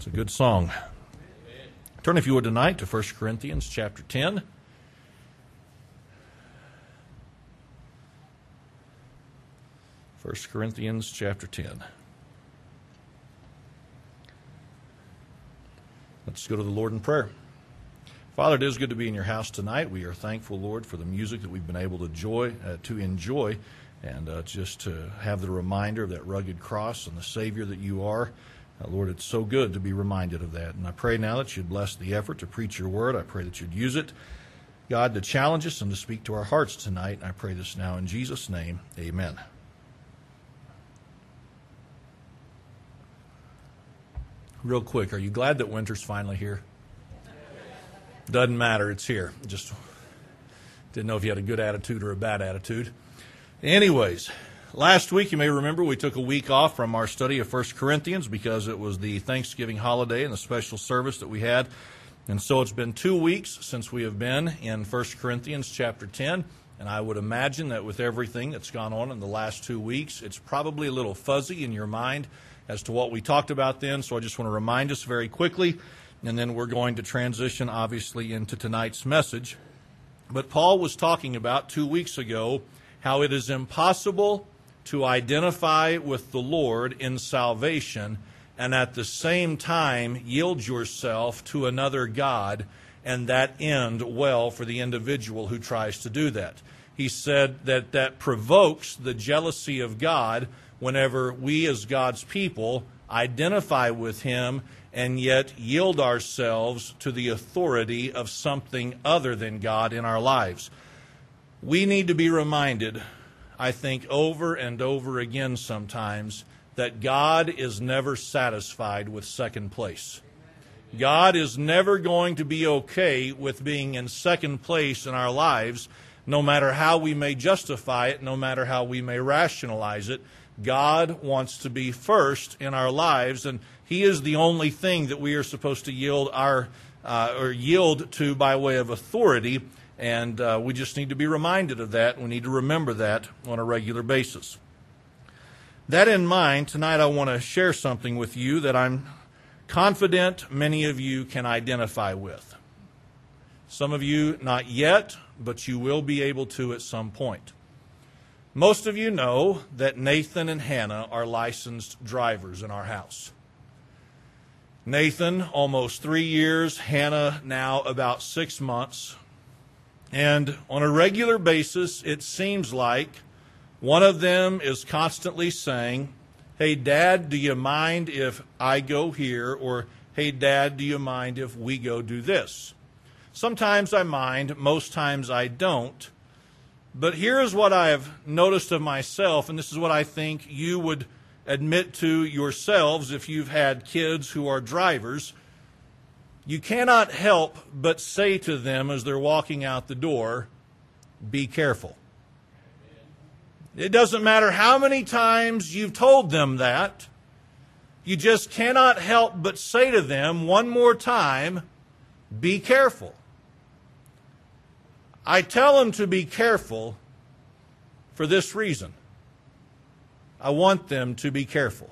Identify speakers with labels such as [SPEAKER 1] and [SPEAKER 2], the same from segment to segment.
[SPEAKER 1] It's a good song. Turn, if you would, tonight to 1 Corinthians chapter 10. First Corinthians chapter 10. Let's go to the Lord in prayer. Father, it is good to be in your house tonight. We are thankful, Lord, for the music that we've been able to enjoy, uh, to enjoy, and uh, just to have the reminder of that rugged cross and the Savior that you are. Uh, Lord, it's so good to be reminded of that. And I pray now that you'd bless the effort to preach your word. I pray that you'd use it, God, to challenge us and to speak to our hearts tonight. And I pray this now in Jesus' name. Amen. Real quick, are you glad that winter's finally here? Doesn't matter, it's here. Just didn't know if you had a good attitude or a bad attitude. Anyways, last week you may remember we took a week off from our study of 1 Corinthians because it was the Thanksgiving holiday and the special service that we had. And so it's been two weeks since we have been in 1 Corinthians chapter 10. And I would imagine that with everything that's gone on in the last two weeks, it's probably a little fuzzy in your mind as to what we talked about then. So I just want to remind us very quickly, and then we're going to transition, obviously, into tonight's message. But Paul was talking about two weeks ago how it is impossible to identify with the Lord in salvation and at the same time yield yourself to another God and that end well for the individual who tries to do that. He said that that provokes the jealousy of God whenever we, as God's people, identify with Him and yet yield ourselves to the authority of something other than God in our lives. We need to be reminded, I think, over and over again sometimes, that God is never satisfied with second place. God is never going to be okay with being in second place in our lives, no matter how we may justify it, no matter how we may rationalize it. God wants to be first in our lives, and He is the only thing that we are supposed to yield our uh, or yield to by way of authority. And uh, we just need to be reminded of that. We need to remember that on a regular basis. That in mind, tonight I want to share something with you that I'm confident many of you can identify with. Some of you not yet, but you will be able to at some point. Most of you know that Nathan and Hannah are licensed drivers in our house. Nathan, almost three years, Hannah, now about six months. And on a regular basis, it seems like one of them is constantly saying, Hey, Dad, do you mind if I go here? Or, Hey, Dad, do you mind if we go do this? Sometimes I mind, most times I don't. But here is what I have noticed of myself, and this is what I think you would admit to yourselves if you've had kids who are drivers. You cannot help but say to them as they're walking out the door, Be careful. It doesn't matter how many times you've told them that, you just cannot help but say to them one more time, Be careful. I tell them to be careful for this reason. I want them to be careful.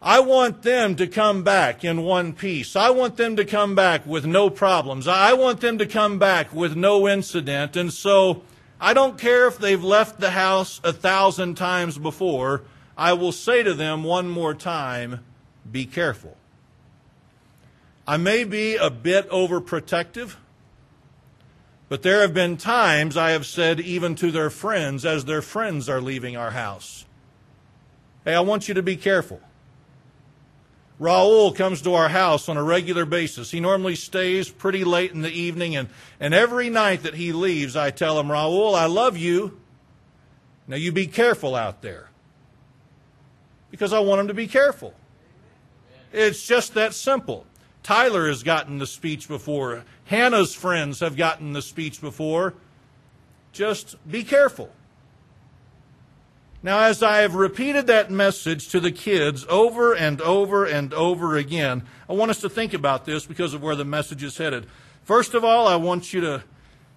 [SPEAKER 1] I want them to come back in one piece. I want them to come back with no problems. I want them to come back with no incident. And so I don't care if they've left the house a thousand times before. I will say to them one more time be careful. I may be a bit overprotective. But there have been times I have said, even to their friends, as their friends are leaving our house, Hey, I want you to be careful. Raul comes to our house on a regular basis. He normally stays pretty late in the evening, and, and every night that he leaves, I tell him, Raul, I love you. Now you be careful out there. Because I want him to be careful. It's just that simple. Tyler has gotten the speech before. Hannah's friends have gotten the speech before. Just be careful. Now, as I have repeated that message to the kids over and over and over again, I want us to think about this because of where the message is headed. First of all, I want you to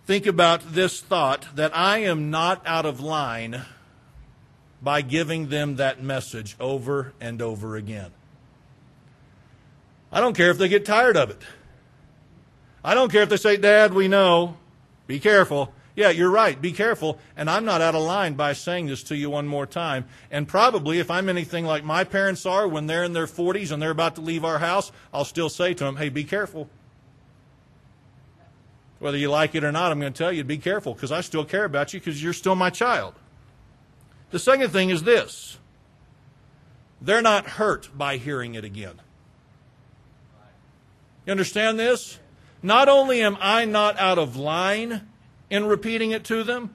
[SPEAKER 1] think about this thought that I am not out of line by giving them that message over and over again. I don't care if they get tired of it. I don't care if they say, Dad, we know. Be careful. Yeah, you're right. Be careful. And I'm not out of line by saying this to you one more time. And probably, if I'm anything like my parents are when they're in their 40s and they're about to leave our house, I'll still say to them, hey, be careful. Whether you like it or not, I'm going to tell you, be careful because I still care about you because you're still my child. The second thing is this they're not hurt by hearing it again. You understand this? Not only am I not out of line in repeating it to them,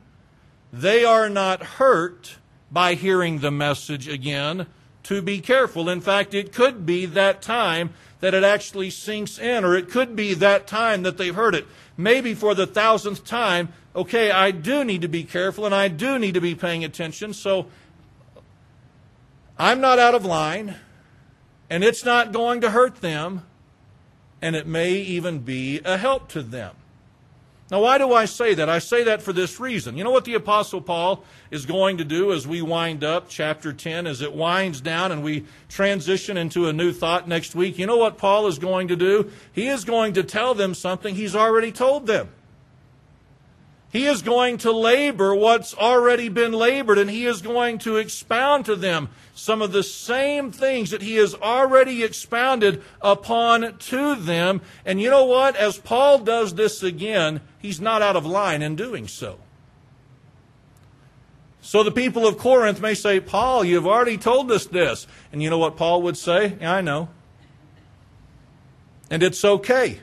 [SPEAKER 1] they are not hurt by hearing the message again to be careful. In fact, it could be that time that it actually sinks in, or it could be that time that they've heard it. Maybe for the thousandth time, okay, I do need to be careful and I do need to be paying attention. So I'm not out of line, and it's not going to hurt them and it may even be a help to them. Now, why do I say that? I say that for this reason. You know what the Apostle Paul is going to do as we wind up chapter 10, as it winds down and we transition into a new thought next week? You know what Paul is going to do? He is going to tell them something he's already told them. He is going to labor what's already been labored, and he is going to expound to them some of the same things that he has already expounded upon to them. And you know what? As Paul does this again, he's not out of line in doing so. So the people of Corinth may say, Paul, you've already told us this. And you know what Paul would say? Yeah, I know. And it's okay.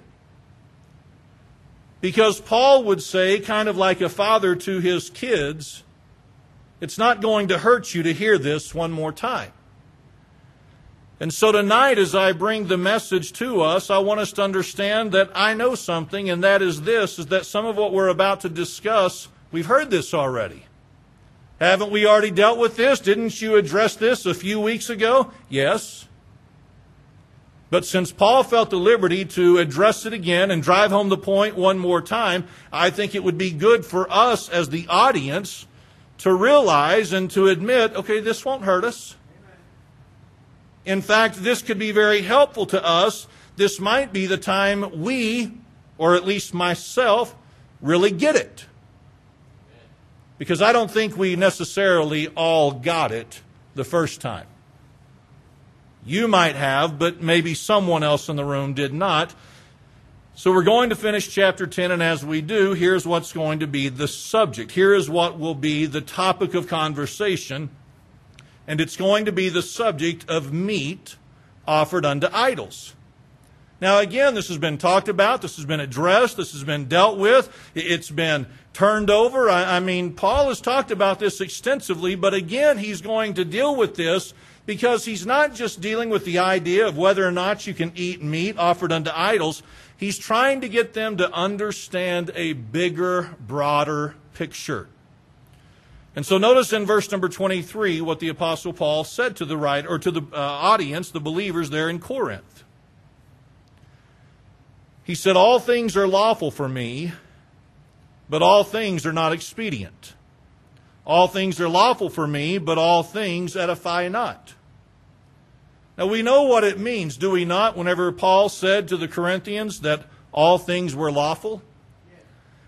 [SPEAKER 1] Because Paul would say, kind of like a father to his kids, it's not going to hurt you to hear this one more time. And so tonight, as I bring the message to us, I want us to understand that I know something, and that is this, is that some of what we're about to discuss, we've heard this already. Haven't we already dealt with this? Didn't you address this a few weeks ago? Yes. But since Paul felt the liberty to address it again and drive home the point one more time, I think it would be good for us as the audience to realize and to admit okay, this won't hurt us. In fact, this could be very helpful to us. This might be the time we, or at least myself, really get it. Because I don't think we necessarily all got it the first time. You might have, but maybe someone else in the room did not. So we're going to finish chapter 10, and as we do, here's what's going to be the subject. Here is what will be the topic of conversation, and it's going to be the subject of meat offered unto idols. Now, again, this has been talked about, this has been addressed, this has been dealt with, it's been turned over. I, I mean, Paul has talked about this extensively, but again, he's going to deal with this because he's not just dealing with the idea of whether or not you can eat meat offered unto idols. He's trying to get them to understand a bigger, broader picture. And so notice in verse number 23 what the apostle Paul said to the writer or to the uh, audience, the believers there in Corinth. He said, All things are lawful for me, but all things are not expedient. All things are lawful for me, but all things edify not. Now we know what it means, do we not, whenever Paul said to the Corinthians that all things were lawful?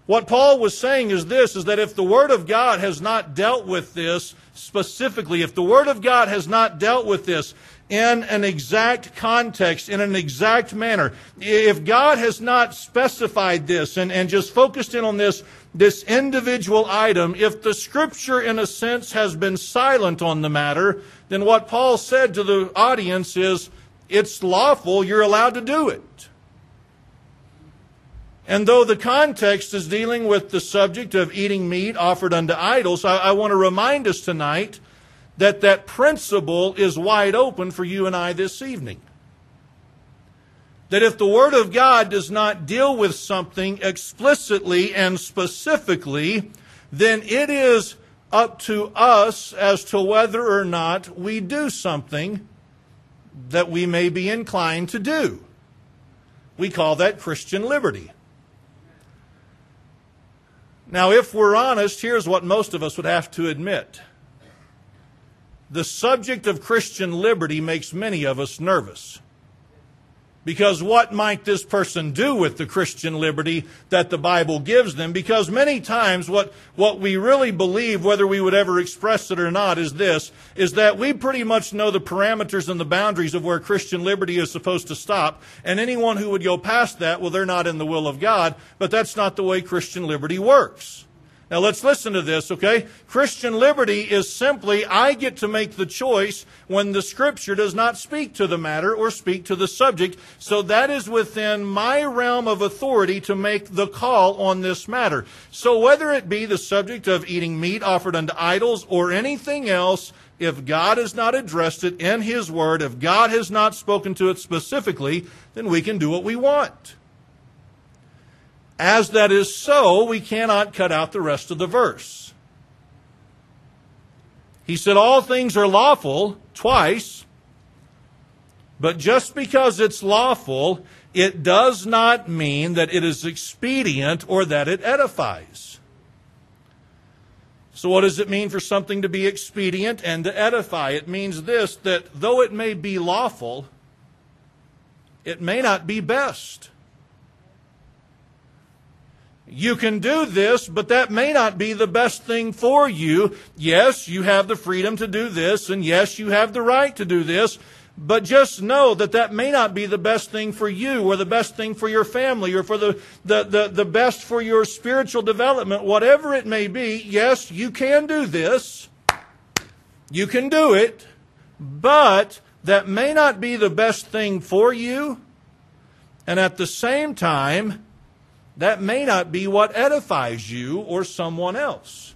[SPEAKER 1] What Paul was saying is this is that if the Word of God has not dealt with this specifically, if the Word of God has not dealt with this in an exact context, in an exact manner, if God has not specified this and, and just focused in on this this individual item, if the scripture in a sense has been silent on the matter, then what Paul said to the audience is, it's lawful, you're allowed to do it. And though the context is dealing with the subject of eating meat offered unto idols, I, I want to remind us tonight that that principle is wide open for you and I this evening that if the Word of God does not deal with something explicitly and specifically, then it is up to us as to whether or not we do something that we may be inclined to do. We call that Christian liberty. Now, if we're honest, here's what most of us would have to admit. The subject of Christian liberty makes many of us nervous. Because what might this person do with the Christian liberty that the Bible gives them? Because many times what, what we really believe, whether we would ever express it or not, is this, is that we pretty much know the parameters and the boundaries of where Christian liberty is supposed to stop. And anyone who would go past that, well, they're not in the will of God. But that's not the way Christian liberty works. Now let's listen to this, okay? Christian liberty is simply I get to make the choice when the scripture does not speak to the matter or speak to the subject. So that is within my realm of authority to make the call on this matter. So whether it be the subject of eating meat offered unto idols or anything else, if God has not addressed it in His Word, if God has not spoken to it specifically, then we can do what we want. As that is so, we cannot cut out the rest of the verse. He said, All things are lawful twice, but just because it's lawful, it does not mean that it is expedient or that it edifies. So, what does it mean for something to be expedient and to edify? It means this that though it may be lawful, it may not be best. You can do this, but that may not be the best thing for you. Yes, you have the freedom to do this, and yes, you have the right to do this, but just know that that may not be the best thing for you, or the best thing for your family, or for the, the, the, the best for your spiritual development, whatever it may be. Yes, you can do this. You can do it, but that may not be the best thing for you. And at the same time, that may not be what edifies you or someone else.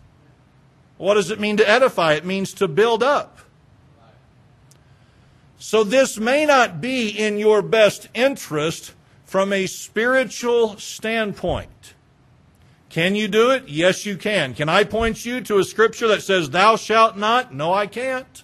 [SPEAKER 1] What does it mean to edify? It means to build up. So this may not be in your best interest from a spiritual standpoint. Can you do it? Yes, you can. Can I point you to a scripture that says, Thou shalt not? No, I can't.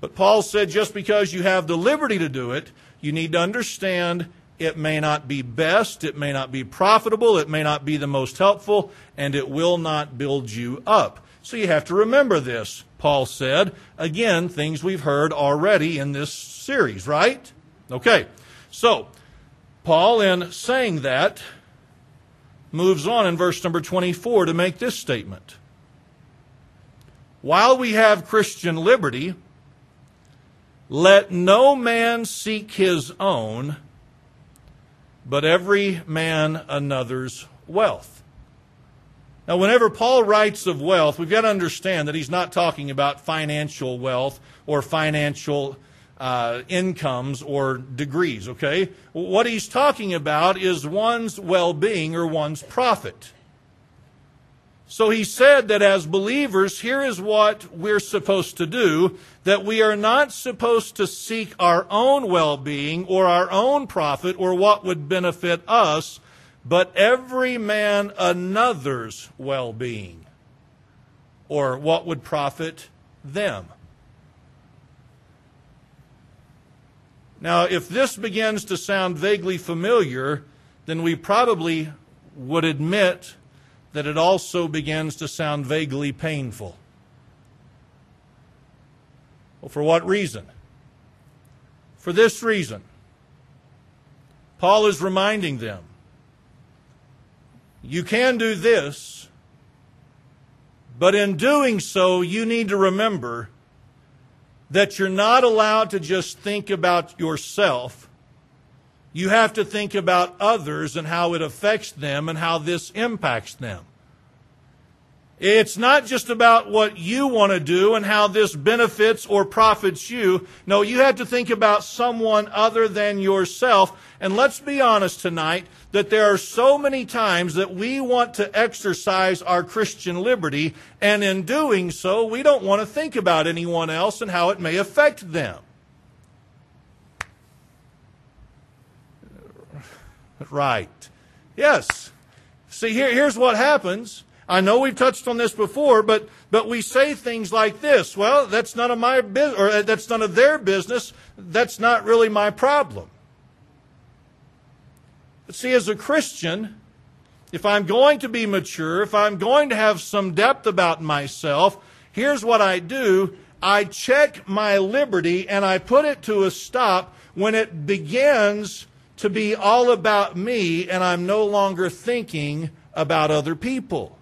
[SPEAKER 1] But Paul said, just because you have the liberty to do it, you need to understand it may not be best, it may not be profitable, it may not be the most helpful, and it will not build you up. So you have to remember this, Paul said. Again, things we've heard already in this series, right? Okay. So, Paul, in saying that, moves on in verse number 24 to make this statement. While we have Christian liberty, let no man seek his own but every man another's wealth. Now, whenever Paul writes of wealth, we've got to understand that he's not talking about financial wealth or financial uh, incomes or degrees, okay? What he's talking about is one's well being or one's profit. So he said that as believers, here is what we're supposed to do that we are not supposed to seek our own well being or our own profit or what would benefit us, but every man another's well being or what would profit them. Now, if this begins to sound vaguely familiar, then we probably would admit that it also begins to sound vaguely painful. Well, for what reason? For this reason. Paul is reminding them you can do this, but in doing so, you need to remember that you're not allowed to just think about yourself you have to think about others and how it affects them and how this impacts them. It's not just about what you want to do and how this benefits or profits you. No, you have to think about someone other than yourself. And let's be honest tonight that there are so many times that we want to exercise our Christian liberty, and in doing so, we don't want to think about anyone else and how it may affect them. Right. Yes. See, here, here's what happens. I know we've touched on this before, but, but we say things like this. Well, that's none of my business, or uh, that's none of their business. That's not really my problem. But see, as a Christian, if I'm going to be mature, if I'm going to have some depth about myself, here's what I do. I check my liberty and I put it to a stop when it begins to be all about me and I'm no longer thinking about other people.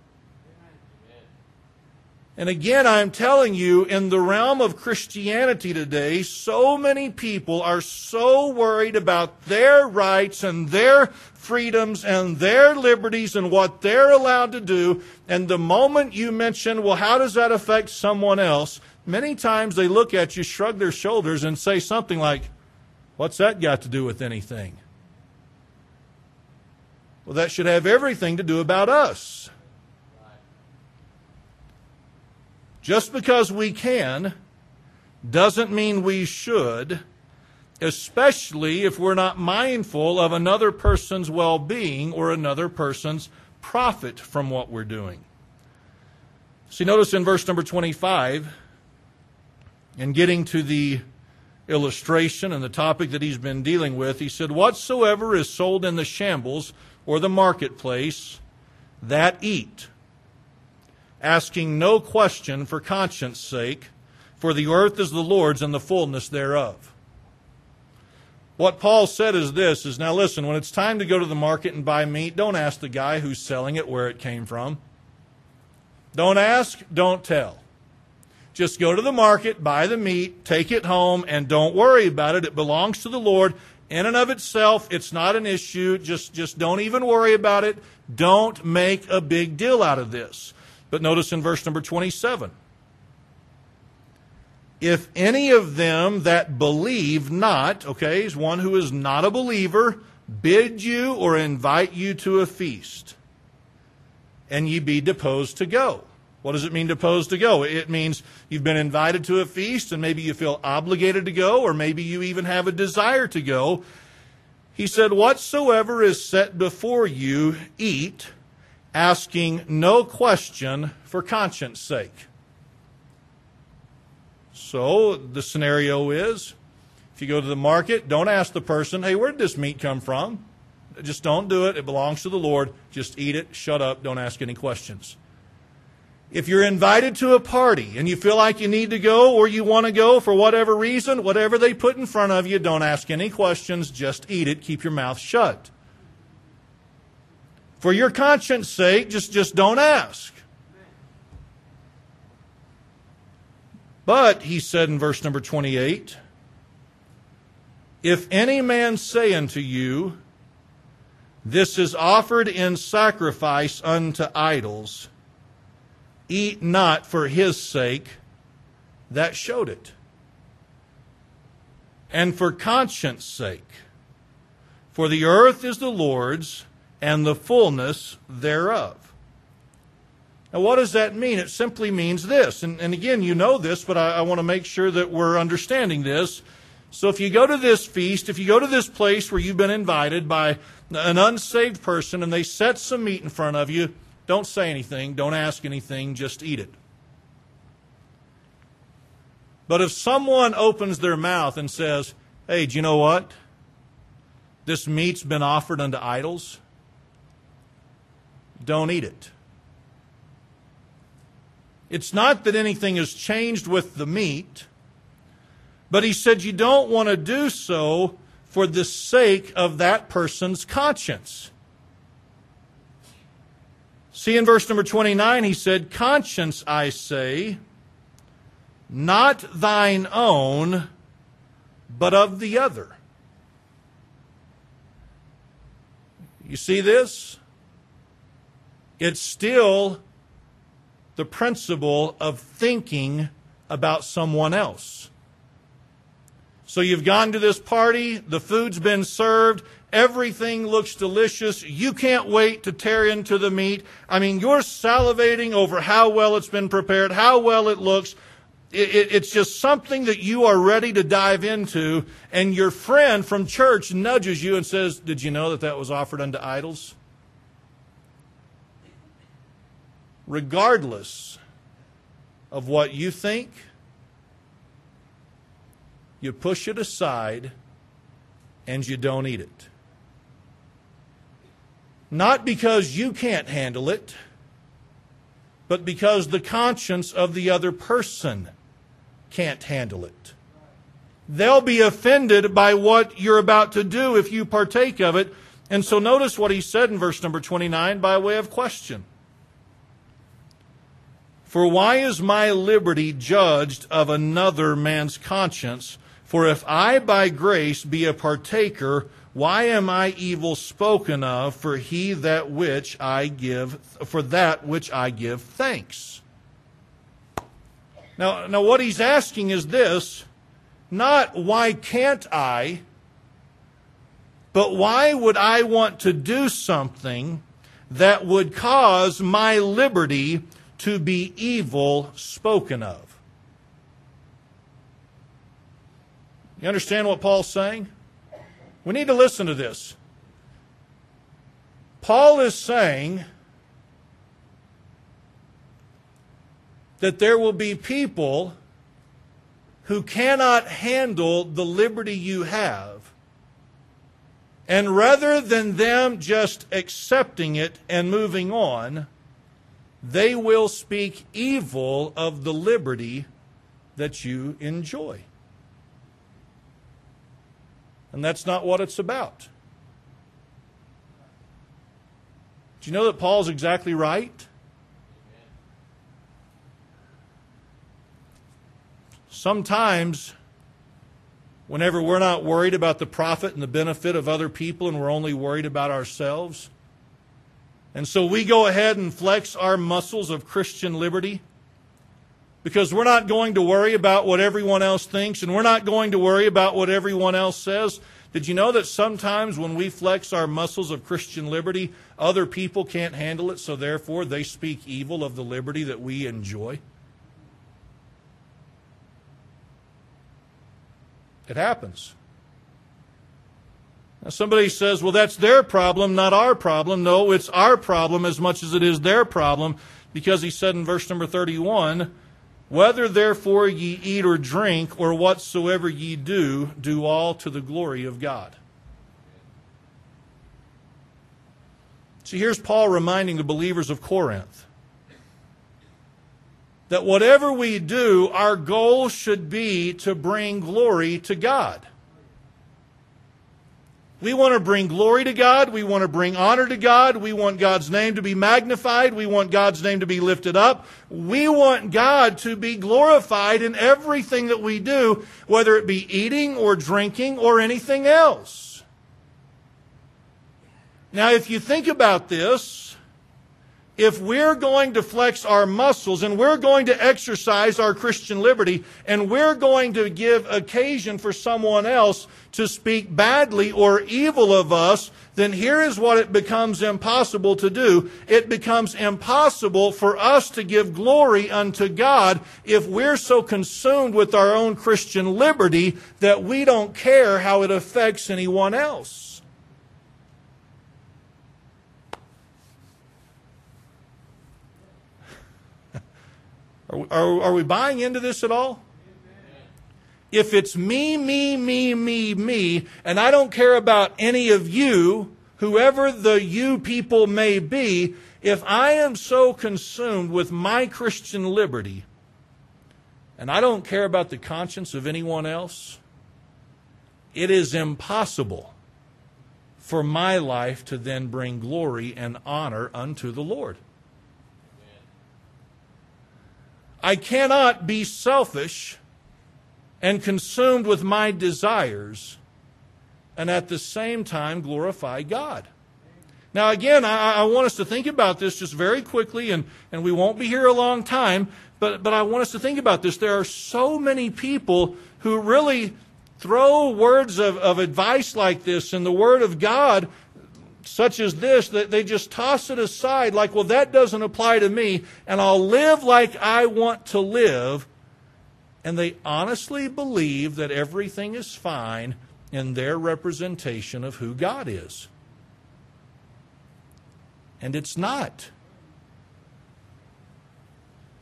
[SPEAKER 1] And again, I'm telling you, in the realm of Christianity today, so many people are so worried about their rights and their freedoms and their liberties and what they're allowed to do. And the moment you mention, well, how does that affect someone else? Many times they look at you, shrug their shoulders, and say something like, What's that got to do with anything? Well, that should have everything to do about us. Just because we can doesn't mean we should, especially if we're not mindful of another person's well being or another person's profit from what we're doing. See, notice in verse number 25, in getting to the illustration and the topic that he's been dealing with, he said, Whatsoever is sold in the shambles or the marketplace, that eat asking no question for conscience sake, for the earth is the Lord's and the fullness thereof. What Paul said is this is now listen, when it's time to go to the market and buy meat, don't ask the guy who's selling it where it came from. Don't ask, don't tell. Just go to the market, buy the meat, take it home, and don't worry about it. It belongs to the Lord. In and of itself, it's not an issue. Just, just don't even worry about it. Don't make a big deal out of this. But notice in verse number 27 if any of them that believe not, okay, is one who is not a believer, bid you or invite you to a feast, and ye be deposed to go. What does it mean deposed to go? It means you've been invited to a feast and maybe you feel obligated to go, or maybe you even have a desire to go. He said, Whatsoever is set before you, eat, asking no question for conscience sake. So the scenario is if you go to the market, don't ask the person, hey, where did this meat come from? Just don't do it. It belongs to the Lord. Just eat it, shut up, don't ask any questions. If you're invited to a party and you feel like you need to go or you want to go for whatever reason, whatever they put in front of you, don't ask any questions, just eat it, keep your mouth shut. For your conscience sake, just, just don't ask. But, he said in verse number 28, if any man say unto you, This is offered in sacrifice unto idols, eat not for his sake, that showed it. And for conscience sake, for the earth is the Lord's and the fullness thereof. Now, what does that mean? It simply means this. And, and again, you know this, but I, I want to make sure that we're understanding this. So, if you go to this feast, if you go to this place where you've been invited by an unsaved person and they set some meat in front of you, don't say anything, don't ask anything, just eat it. But if someone opens their mouth and says, Hey, do you know what? This meat's been offered unto idols don't eat it. It's not that anything has changed with the meat, but he said you don't want to do so for the sake of that person's conscience. See in verse number 29, he said, Conscience, I say, not thine own, but of the other. You see this? It's still the principle of thinking about someone else. So you've gone to this party, the food's been served, everything looks delicious, you can't wait to tear into the meat. I mean, you're salivating over how well it's been prepared, how well it looks. It, it, it's just something that you are ready to dive into, and your friend from church nudges you and says, Did you know that that was offered unto idols? Regardless of what you think, you push it aside and you don't eat it. Not because you can't handle it, but because the conscience of the other person can't handle it. They'll be offended by what you're about to do if you partake of it. And so notice what he said in verse number 29 by way of question. For why is my liberty judged of another man's conscience? For if I by grace be a partaker, why am I evil spoken of for he that which I give for that which I give thanks? Now, now what he's asking is this not why can't I, but why would I want to do something that would cause my liberty to be evil spoken of? You understand what Paul's saying? We need to listen to this. Paul is saying that there will be people who cannot handle the liberty you have. And rather than them just accepting it and moving on, they will speak evil of the liberty that you enjoy. And that's not what it's about. Do you know that Paul's exactly right? Sometimes, whenever we're not worried about the profit and the benefit of other people and we're only worried about ourselves, and so we go ahead and flex our muscles of Christian liberty because we're not going to worry about what everyone else thinks and we're not going to worry about what everyone else says. Did you know that sometimes when we flex our muscles of Christian liberty, other people can't handle it, so therefore they speak evil of the liberty that we enjoy? It happens. Now, somebody says, well, that's their problem, not our problem. No, it's our problem as much as it is their problem, because he said in verse number 31 Whether therefore ye eat or drink, or whatsoever ye do, do all to the glory of God. See, here's Paul reminding the believers of Corinth that whatever we do, our goal should be to bring glory to God. We want to bring glory to God. We want to bring honor to God. We want God's name to be magnified. We want God's name to be lifted up. We want God to be glorified in everything that we do, whether it be eating or drinking or anything else. Now, if you think about this, if we're going to flex our muscles and we're going to exercise our Christian liberty and we're going to give occasion for someone else to speak badly or evil of us, then here is what it becomes impossible to do. It becomes impossible for us to give glory unto God if we're so consumed with our own Christian liberty that we don't care how it affects anyone else. Are, are, are we buying into this at all? If it's me, me, me, me, me, and I don't care about any of you, whoever the you people may be, if I am so consumed with my Christian liberty and I don't care about the conscience of anyone else, it is impossible for my life to then bring glory and honor unto the Lord. I cannot be selfish and consumed with my desires and at the same time glorify God. Now, again, I, I, want us to think about this just very quickly, and, and we won't be here a long time, but, but I want us to think about this. There are so many people who really throw words of, of advice like this in the Word of God such as this that they just toss it aside like, well, that doesn't apply to me, and I'll live like I want to live. And they honestly believe that everything is fine in their representation of who God is. And it's not.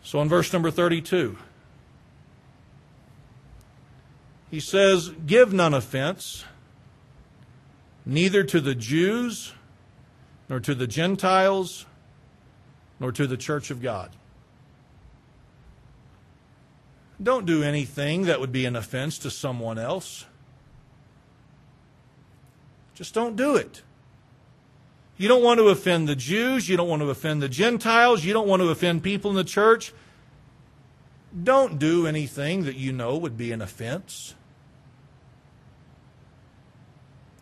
[SPEAKER 1] So in verse number 32, he says, Give none offense neither to the Jews, nor to the Gentiles, nor to the church of God. Don't do anything that would be an offense to someone else. Just don't do it. You don't want to offend the Jews. You don't want to offend the Gentiles. You don't want to offend people in the church. Don't do anything that you know would be an offense.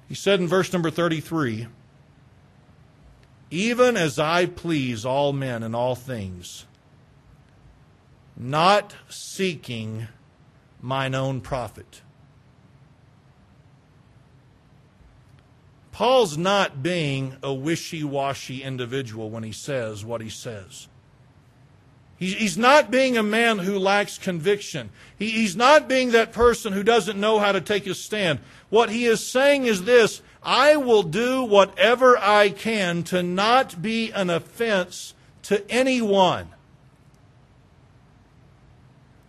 [SPEAKER 1] He said in verse number 33 Even as I please all men in all things, not seeking mine own profit. Paul's not being a wishy washy individual when he says what he says. He's not being a man who lacks conviction. He's not being that person who doesn't know how to take a stand. What he is saying is this I will do whatever I can to not be an offense to anyone.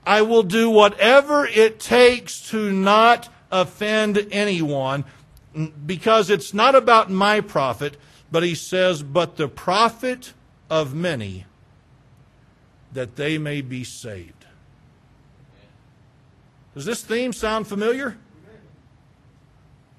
[SPEAKER 1] I will do whatever it takes to not offend anyone because it's not about my profit, but he says, but the profit of many that they may be saved. Does this theme sound familiar?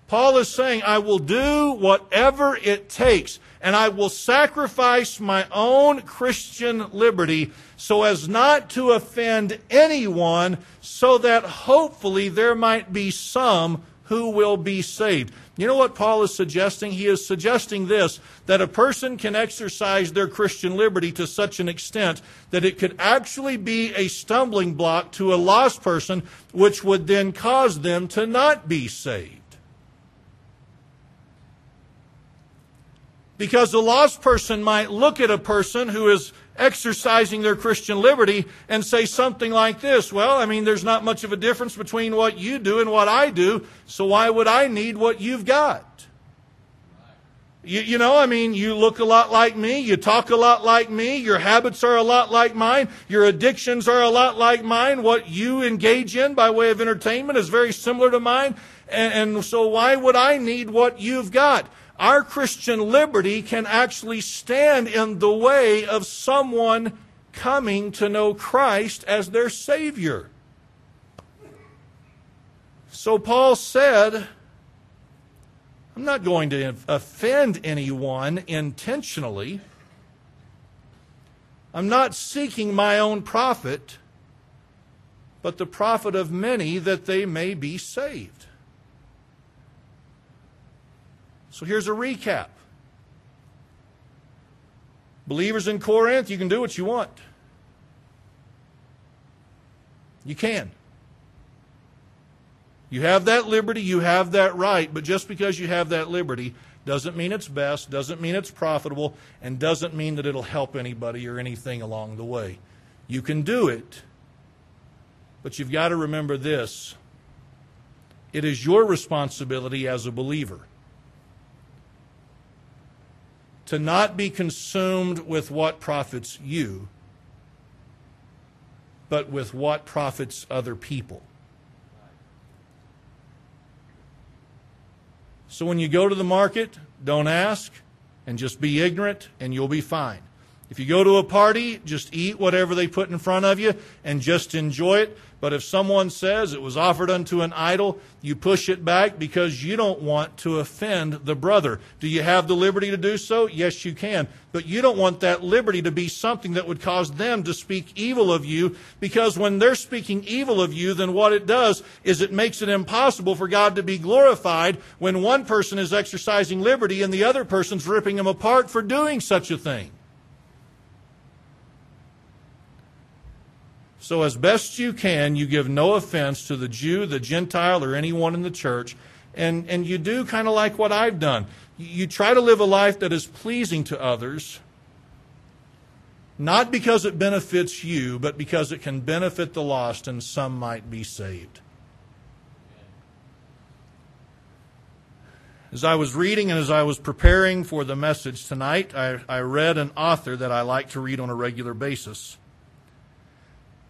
[SPEAKER 1] Paul is saying, I will do whatever it takes, and I will sacrifice my own Christian liberty so as not to offend anyone, so that hopefully there might be some who will be saved. You know what Paul is suggesting? He is suggesting this that a person can exercise their Christian liberty to such an extent that it could actually be a stumbling block to a lost person, which would then cause them to not be saved. Because a lost person might look at a person who is exercising their Christian liberty and say something like this Well, I mean, there's not much of a difference between what you do and what I do, so why would I need what you've got? You, you, know, I mean, you look a lot like me, you talk a lot like me, your habits are a lot like mine, your addictions are a lot like mine, what you engage in by way of entertainment is very similar to mine, and, and so why would I need what you've got? Our Christian liberty can actually stand in the way of someone coming to know Christ as their Savior. So Paul said, I'm not going to offend anyone intentionally. I'm not seeking my own profit, but the profit of many that they may be saved. So here's a recap. Believers in Corinth, you can do what you want. You can. You have that liberty, you have that right, but just because you have that liberty doesn't mean it's best, doesn't mean it's profitable, and doesn't mean that it'll help anybody or anything along the way. You can do it, but you've got to remember this it is your responsibility as a believer to not be consumed with what profits you, but with what profits other people. So when you go to the market, don't ask and just be ignorant, and you'll be fine. If you go to a party, just eat whatever they put in front of you and just enjoy it. But if someone says it was offered unto an idol, you push it back because you don't want to offend the brother. Do you have the liberty to do so? Yes, you can. But you don't want that liberty to be something that would cause them to speak evil of you because when they're speaking evil of you, then what it does is it makes it impossible for God to be glorified when one person is exercising liberty and the other person's ripping him apart for doing such a thing. So, as best you can, you give no offense to the Jew, the Gentile, or anyone in the church. And, and you do kind of like what I've done. You try to live a life that is pleasing to others, not because it benefits you, but because it can benefit the lost and some might be saved. As I was reading and as I was preparing for the message tonight, I, I read an author that I like to read on a regular basis.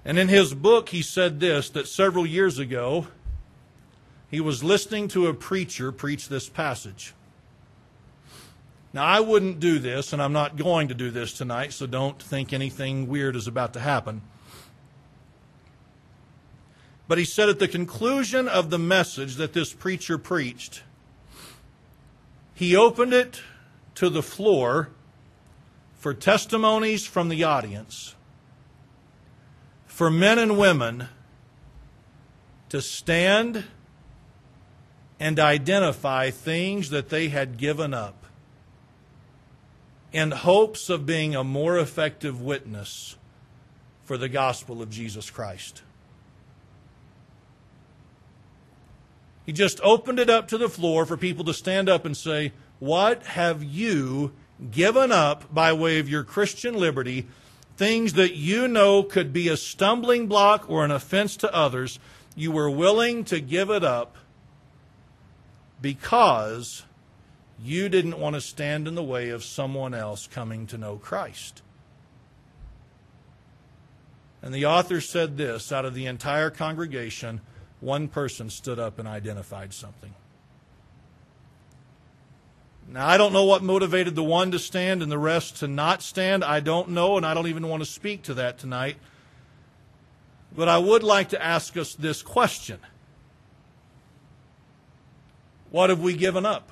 [SPEAKER 1] And in his book, he said this that several years ago, he was listening to a preacher preach this passage. Now, I wouldn't do this, and I'm not going to do this tonight, so don't think anything weird is about to happen. But he said at the conclusion of the message that this preacher preached, he opened it to the floor for testimonies from the audience, for men and women to stand and identify things that they had given up in hopes of being a more effective witness for the gospel of Jesus Christ. He just opened it up to the floor for people to stand up and say, What have you given up by way of your Christian liberty? Things that you know could be a stumbling block or an offense to others, you were willing to give it up because you didn't want to stand in the way of someone else coming to know Christ. And the author said this out of the entire congregation one person stood up and identified something. Now, I don't know what motivated the one to stand and the rest to not stand. I don't know, and I don't even want to speak to that tonight. But I would like to ask us this question What have we given up?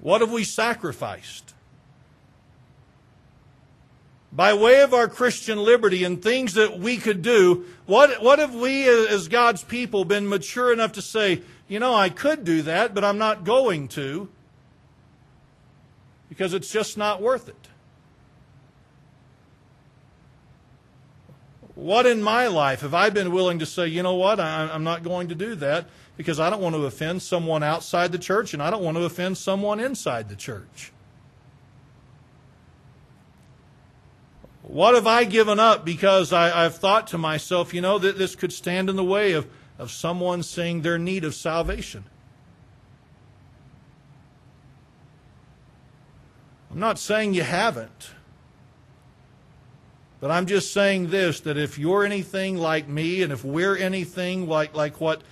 [SPEAKER 1] What have we sacrificed? By way of our Christian liberty and things that we could do, what, what have we as God's people been mature enough to say, you know, I could do that, but I'm not going to because it's just not worth it? What in my life have I been willing to say, you know what, I'm not going to do that because I don't want to offend someone outside the church and I don't want to offend someone inside the church? What have I given up because I, have thought to myself, you know, that this could stand in the way of, of someone seeing their need of salvation? I'm not saying you haven't. But I'm just saying this that if you're anything like me, and if we're anything like, like what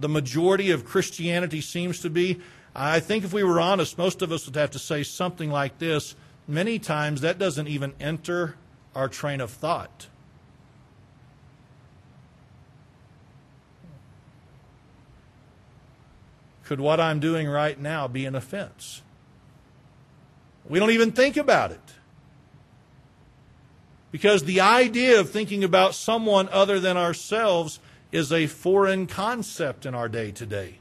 [SPEAKER 1] the majority of Christianity seems to be, I think if we were honest, most of us would have to say something like this many times that doesn't even enter our train of thought. Could what I'm doing right now be an offense? We don't even think about it. Because the idea of thinking about someone other than ourselves is a foreign concept in our day to day.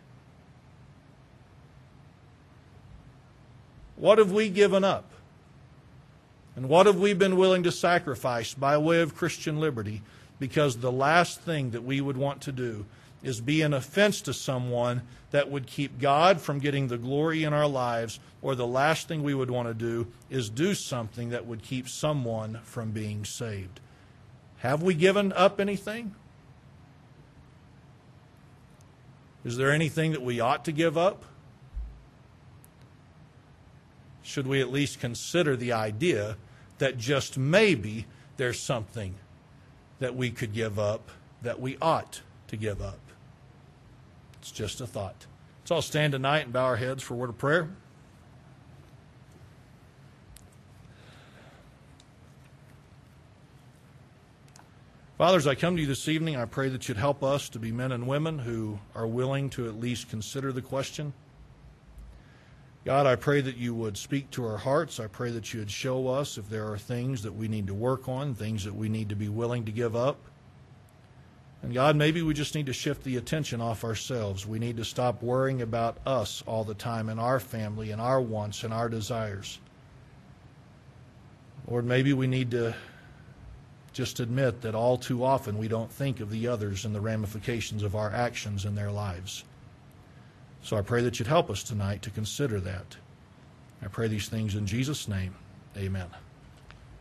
[SPEAKER 1] What have we given up? And what have we been willing to sacrifice by way of Christian liberty? Because the last thing that we would want to do is be an offense to someone that would keep God from getting the glory in our lives, or the last thing we would want to do is do something that would keep someone from being saved. Have we given up anything? Is there anything that we ought to give up? Should we at least consider the idea that just maybe there's something that we could give up that we ought to give up. It's just a thought. Let's all stand tonight and bow our heads for a word of prayer. Fathers, I come to you this evening. I pray that you'd help us to be men and women who are willing to at least consider the question God, I pray that you would speak to our hearts. I pray that you would show us if there are things that we need to work on, things that we need to be willing to give up. And God, maybe we just need to shift the attention off ourselves. We need to stop worrying about us all the time and our family and our wants and our desires. Lord, maybe we need to just admit that all too often we don't think of the others and the ramifications of our actions in their lives. So I pray that you'd help us tonight to consider that. I pray these things in Jesus' name. Amen.